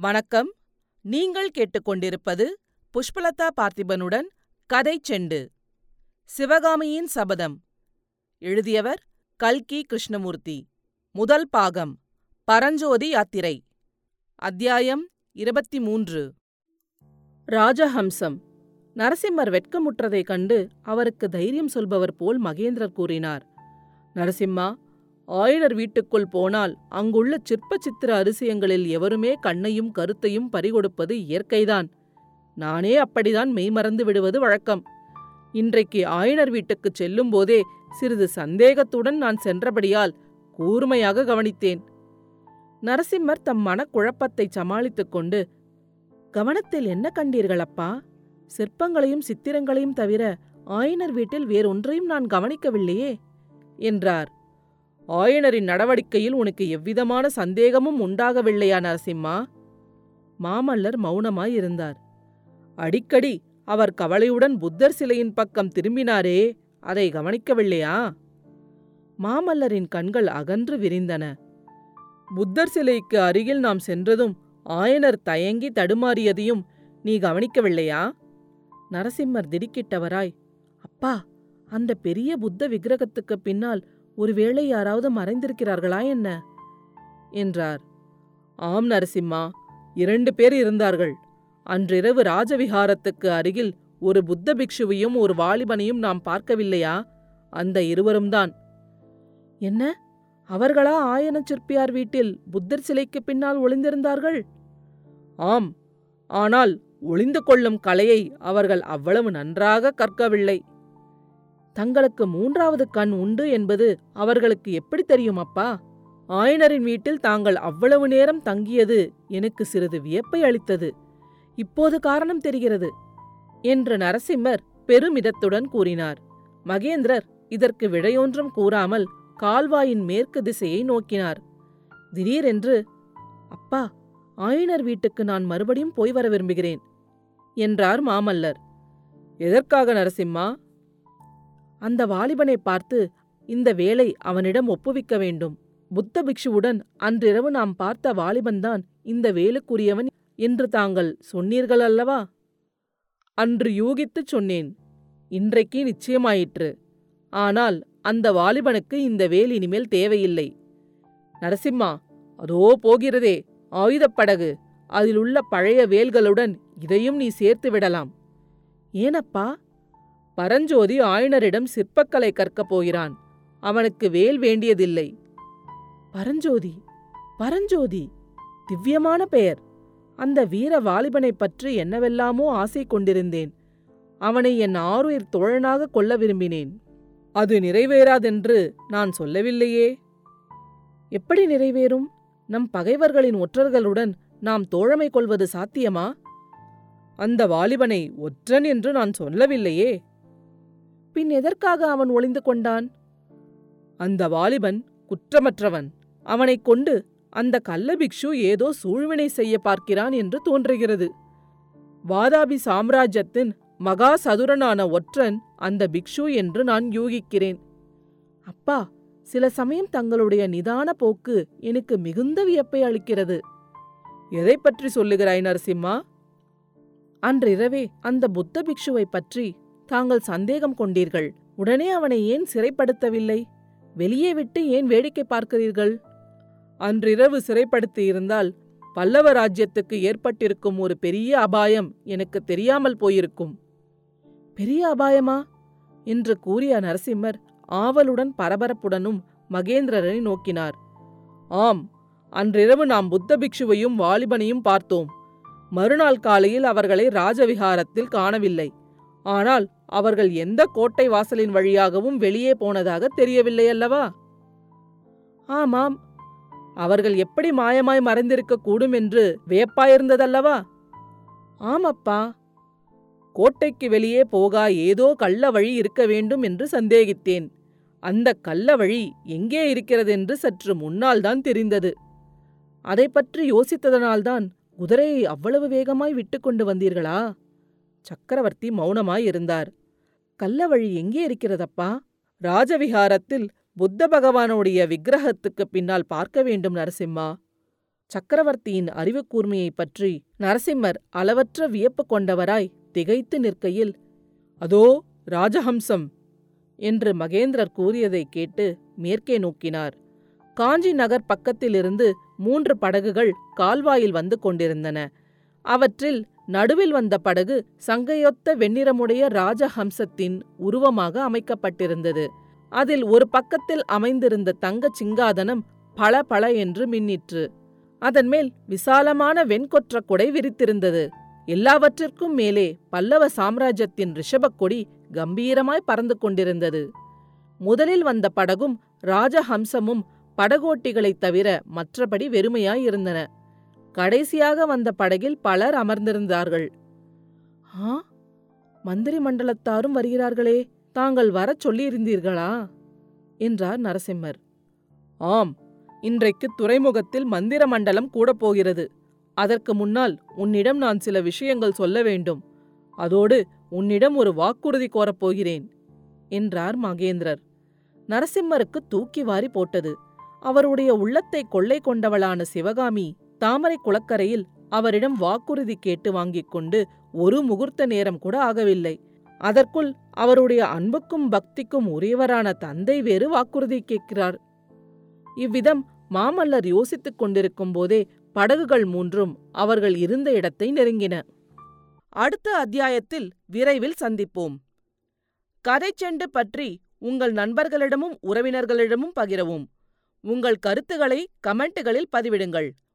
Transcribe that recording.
வணக்கம். நீங்கள் கேட்டுக்கொண்டிருப்பது புஷ்பலதா பார்த்திபனுடன் கதை செண்டு. சிவகாமியின் சபதம். எழுதியவர் கல்கி கிருஷ்ணமூர்த்தி. முதல் பாகம். பரஞ்சோதி யாத்திரை. அத்தியாயம் இருபத்தி மூன்று ராஜஹம்சம். நரசிம்மர் வெட்கமுற்றதைக் கண்டு அவருக்கு தைரியம் சொல்பவர் போல் மகேந்திரர் கூறினார் நரசிம்மா ஆயனர் வீட்டுக்குள் போனால் அங்குள்ள சிற்ப சித்திர அரிசியங்களில் எவருமே கண்ணையும் கருத்தையும் பறிகொடுப்பது இயற்கைதான். நானே அப்படிதான் மெய்மறந்து விடுவது வழக்கம். இன்றைக்கு ஆயனர் வீட்டுக்குச் செல்லும்போதே சிறிது சந்தேகத்துடன் நான் சென்றபடியால் கூர்மையாக கவனித்தேன். நரசிம்மர் தம் மனக்குழப்பத்தை சமாளித்துக் கொண்டு கவனத்தில் என்ன கண்டீர்கள் அப்பா சிற்பங்களையும் சித்திரங்களையும் தவிர ஆயனர் வீட்டில் வேறொன்றையும் நான் கவனிக்கவில்லையே? என்றார். ஆயனரின் நடவடிக்கையில் உனக்கு எவ்விதமான சந்தேகமும் உண்டாகவில்லையா நரசிம்மா? மாமல்லர் மௌனமாய் இருந்தார். அடிக்கடி அவர் கவலையுடன் புத்தர் சிலையின் பக்கம் திரும்பினாரே அதை கவனிக்கவில்லையா? மாமல்லரின் கண்கள் அகன்று விரிந்தன. புத்தர் சிலைக்கு அருகில் நாம் சென்றதும் ஆயனர் தயங்கி தடுமாறியதையும் நீ கவனிக்கவில்லையா? நரசிம்மர் திடுக்கிட்டவராய் அப்பா அந்த பெரிய புத்த விக்கிரகத்துக்கு பின்னால் ஒருவேளை யாராவது மறைந்திருக்கிறார்களா என்ன? என்றார். ஆம் நரசிம்மா இரண்டு பேர் இருந்தார்கள். அன்றிரவு ராஜவிகாரத்துக்கு அருகில் ஒரு புத்த பிக்ஷுவையும் ஒரு வாலிபனையும் நாம் பார்க்கவில்லையா? அந்த இருவரும்தான் என்ன? அவர்களா ஆயன சிற்பியார் வீட்டில் புத்தர் சிலைக்கு பின்னால் ஒளிந்திருந்தார்கள்? ஆம் ஆனால் ஒளிந்து கொள்ளும் கலையை அவர்கள் அவ்வளவு நன்றாக கற்கவில்லை. தங்களுக்கு மூன்றாவது கண் உண்டு என்பது அவர்களுக்கு எப்படி தெரியும் அப்பா? ஆயனரின் வீட்டில் தாங்கள் அவ்வளவு நேரம் தங்கியது எனக்கு சிறிது வியப்பை அளித்தது. இப்போது காரணம் தெரிகிறது என்று நரசிம்மர் பெருமிதத்துடன் கூறினார். மகேந்திரர் இதற்கு விடையொன்றும் கூறாமல் கால்வாயின் மேற்கு திசையை நோக்கினார். திடீரென்று அப்பா ஆயனர் வீட்டுக்கு நான் மறுபடியும் போய் வர விரும்புகிறேன் என்றார் மாமல்லர். எதற்காக நரசிம்மா? அந்த வாலிபனை பார்த்து இந்த வேலை அவனிடம் ஒப்புவிக்க வேண்டும். புத்த பிக்ஷுவுடன் அன்றிரவு நாம் பார்த்த வாலிபன்தான் இந்த வேலுக்குரியவன் என்று தாங்கள் சொன்னீர்கள் அல்லவா அன்று யூகித்துச் சொன்னேன் இன்றைக்கு நிச்சயமாயிற்று. ஆனால் அந்த வாலிபனுக்கு இந்த வேல் இனிமேல் தேவையில்லை. நரசிம்மா அதோ போகிறதே ஆயுதப்படகு அதிலுள்ள பழைய வேல்களுடன் இதையும் நீ சேர்த்து விடலாம். ஏனப்பா? பரஞ்சோதி ஆயனரிடம் சிற்பக்கலை கற்கப் போகிறான். அவனுக்கு வேல் வேண்டியதில்லை. பரஞ்சோதி பரஞ்சோதி திவ்யமான பெயர். அந்த வீர வாலிபனைப் பற்றி என்னவெல்லாமோ ஆசை கொண்டிருந்தேன். அவனை என் ஆறுயிர் தோழனாக கொள்ள விரும்பினேன். அது நிறைவேறாதென்று நான் சொல்லவில்லையே. எப்படி நிறைவேறும்? நம் பகைவர்களின் ஒற்றர்களுடன் நாம் தோழமை கொள்வது சாத்தியமா? அந்த வாலிபனை ஒற்றன் என்று நான் சொல்லவில்லையே. பின் எதற்காக அவன் ஒளிந்து கொண்டான்? அந்த வாலிபன் குற்றமற்றவன். அவனைக் கொண்டு அந்த கள்ளபிக்ஷு ஏதோ சூழ்வினை செய்ய பார்க்கிறான் என்று தோன்றுகிறது. வாதாபி சாம்ராஜ்யத்தின் மகா சதுரனான ஒற்றன் அந்த பிக்ஷு என்று நான் யூகிக்கிறேன். அப்பா சில சமயம் தங்களுடைய நிதான போக்கு எனக்கு மிகுந்த வியப்பை அளிக்கிறது. எதை பற்றி சொல்லுகிறாய் நரசிம்மா? அன்றிரவே அந்த புத்த பிக்ஷுவை பற்றி தாங்கள் சந்தேகம் கொண்டீர்கள். உடனே அவனை ஏன் சிறைப்படுத்தவில்லை? வெளியே விட்டு ஏன் வேடிக்கை பார்க்கிறீர்கள்? அன்றிரவு சிறைப்படுத்தியிருந்தால் பல்லவ ராஜ்யத்துக்கு ஏற்பட்டிருக்கும் ஒரு பெரிய அபாயம் எனக்கு தெரியாமல் போயிருக்கும். பெரிய அபாயமா? என்று கூறிய நரசிம்மர் ஆவலுடன் பரபரப்புடனும் மகேந்திரரை நோக்கினார். ஆம் அன்றிரவு நாம் புத்த பிக்ஷுவையும் வாலிபனையும் பார்த்தோம். மறுநாள் காலையில் அவர்களை ராஜவிகாரத்தில் காணவில்லை. ஆனால் அவர்கள் எந்த கோட்டை வாசலின் வழியாகவும் வெளியே போனதாக தெரியவில்லை அல்லவா? ஆமாம். அவர்கள் எப்படி மாயமாய் மறைந்திருக்க கூடும் என்று வியப்பாயிருந்ததல்லவா? ஆமப்பா. கோட்டைக்கு வெளியே போகா ஏதோ கள்ள வழி இருக்க வேண்டும் என்று சந்தேகித்தேன். அந்த கள்ள வழி எங்கே இருக்கிறதென்று சற்று முன்னால்தான் தெரிந்தது. அதை பற்றி யோசித்ததனால்தான் குதிரையை அவ்வளவு வேகமாய் விட்டுக்கொண்டு வந்தீர்களா? சக்கரவர்த்தி மௌனமாயிருந்தார். கள்ளவழி எங்கே இருக்கிறதப்பா? ராஜவிகாரத்தில் புத்த பகவானுடைய விக்கிரகத்துக்கு பின்னால் பார்க்க வேண்டும் நரசிம்மா. சக்கரவர்த்தியின் அறிவு கூர்மையைப் பற்றி நரசிம்மர் அளவற்ற வியப்பு கொண்டவராய் திகைத்து நிற்கையில் அதோ ராஜஹம்சம் என்று மகேந்திரர் கூறியதைக் கேட்டு மேற்கே நோக்கினார். காஞ்சி நகர் பக்கத்திலிருந்து மூன்று படகுகள் கால்வாயில் வந்து கொண்டிருந்தன. அவற்றில் நடுவில் வந்த படகு சங்கையொத்த வெண்ணிறமுடைய ராஜஹம்சத்தின் உருவமாக அமைக்கப்பட்டிருந்தது. அதில் ஒரு பக்கத்தில் அமைந்திருந்த தங்கச் சிங்காதனம் பள பள என்று மின்னிற்று. அதன் மேல் விசாலமான வெண்கொற்ற கொடை விரித்திருந்தது. எல்லாவற்றிற்கும் மேலே பல்லவ சாம்ராஜ்யத்தின் ரிஷபக்கொடி கம்பீரமாய் பறந்து கொண்டிருந்தது. முதலில் வந்த படகும் ராஜஹம்சமும் படகோட்டிகளைத் தவிர மற்றபடி வெறுமையாய் இருந்தன. கடைசியாக வந்த படகில் பலர் அமர்ந்திருந்தார்கள். ஆ? மந்திரி மண்டலத்தாரும் வருகிறார்களே தாங்கள் வரச் சொல்லியிருந்தீர்களா? என்றார் நரசிம்மர். ஆம் இன்றைக்கு துறைமுகத்தில் மந்திர மண்டலம் கூடப் போகிறது. அதற்கு முன்னால் உன்னிடம் நான் சில விஷயங்கள் சொல்ல வேண்டும். அதோடு உன்னிடம் ஒரு வாக்குறுதி கோரப்போகிறேன் என்றார் மகேந்திரர். நரசிம்மருக்கு தூக்கி வாரி போட்டது. அவருடைய உள்ளத்தை கொள்ளை கொண்டவளான சிவகாமி தாமரை குளக்கரையில் அவரிடம் வாக்குறுதி கேட்டு வாங்கிக் கொண்டு ஒரு முகூர்த்த நேரம் கூட ஆகவில்லை. அதற்குள் அவருடைய அன்புக்கும் பக்திக்கும் உரியவரான தந்தை வேறு வாக்குறுதி கேட்கிறார். இவ்விதம் மாமல்லர் யோசித்துக் கொண்டிருக்கும் போதே படகுகள் மூன்றும் அவர்கள் இருந்த இடத்தை நெருங்கின. அடுத்த அத்தியாயத்தில் விரைவில் சந்திப்போம். கதைச்செண்டு பற்றி உங்கள் நண்பர்களிடமும் உறவினர்களிடமும் பகிரவும். உங்கள் கருத்துக்களை கமெண்ட்டுகளில் பதிவிடுங்கள்.